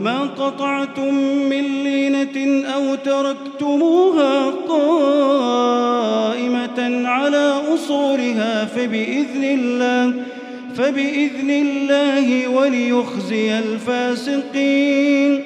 ما قطعتم من لينة أو تركتموها قائمة على أصولها فبإذن الله فبإذن الله وليخزي الفاسقين.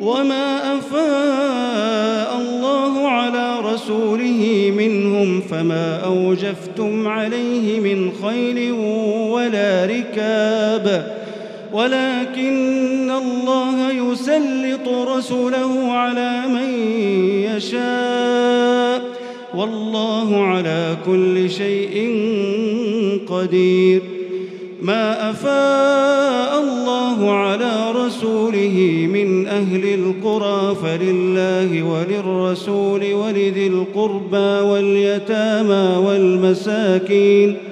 وما أفاء الله على رسوله منهم فما أوجفتم عليه من خيل ولا ركاب. ولكن الله يسلط رسوله على من يشاء. والله على كل شيء قدير. ما أفاء الله على رسوله من أهل القرى فلله وللرسول ولذي القربى واليتامى والمساكين ۖ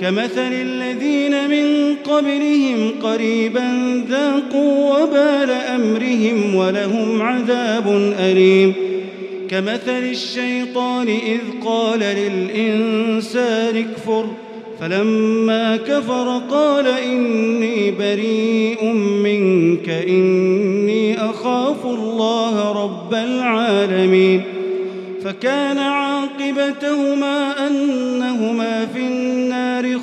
كمثل الذين من قبلهم قريبا ذاقوا وبال أمرهم ولهم عذاب أليم. كمثل الشيطان إذ قال للإنسان اكفر فلما كفر قال إني بريء منك إني أخاف الله رب العالمين. فكان عاقبتهما أنهما في النار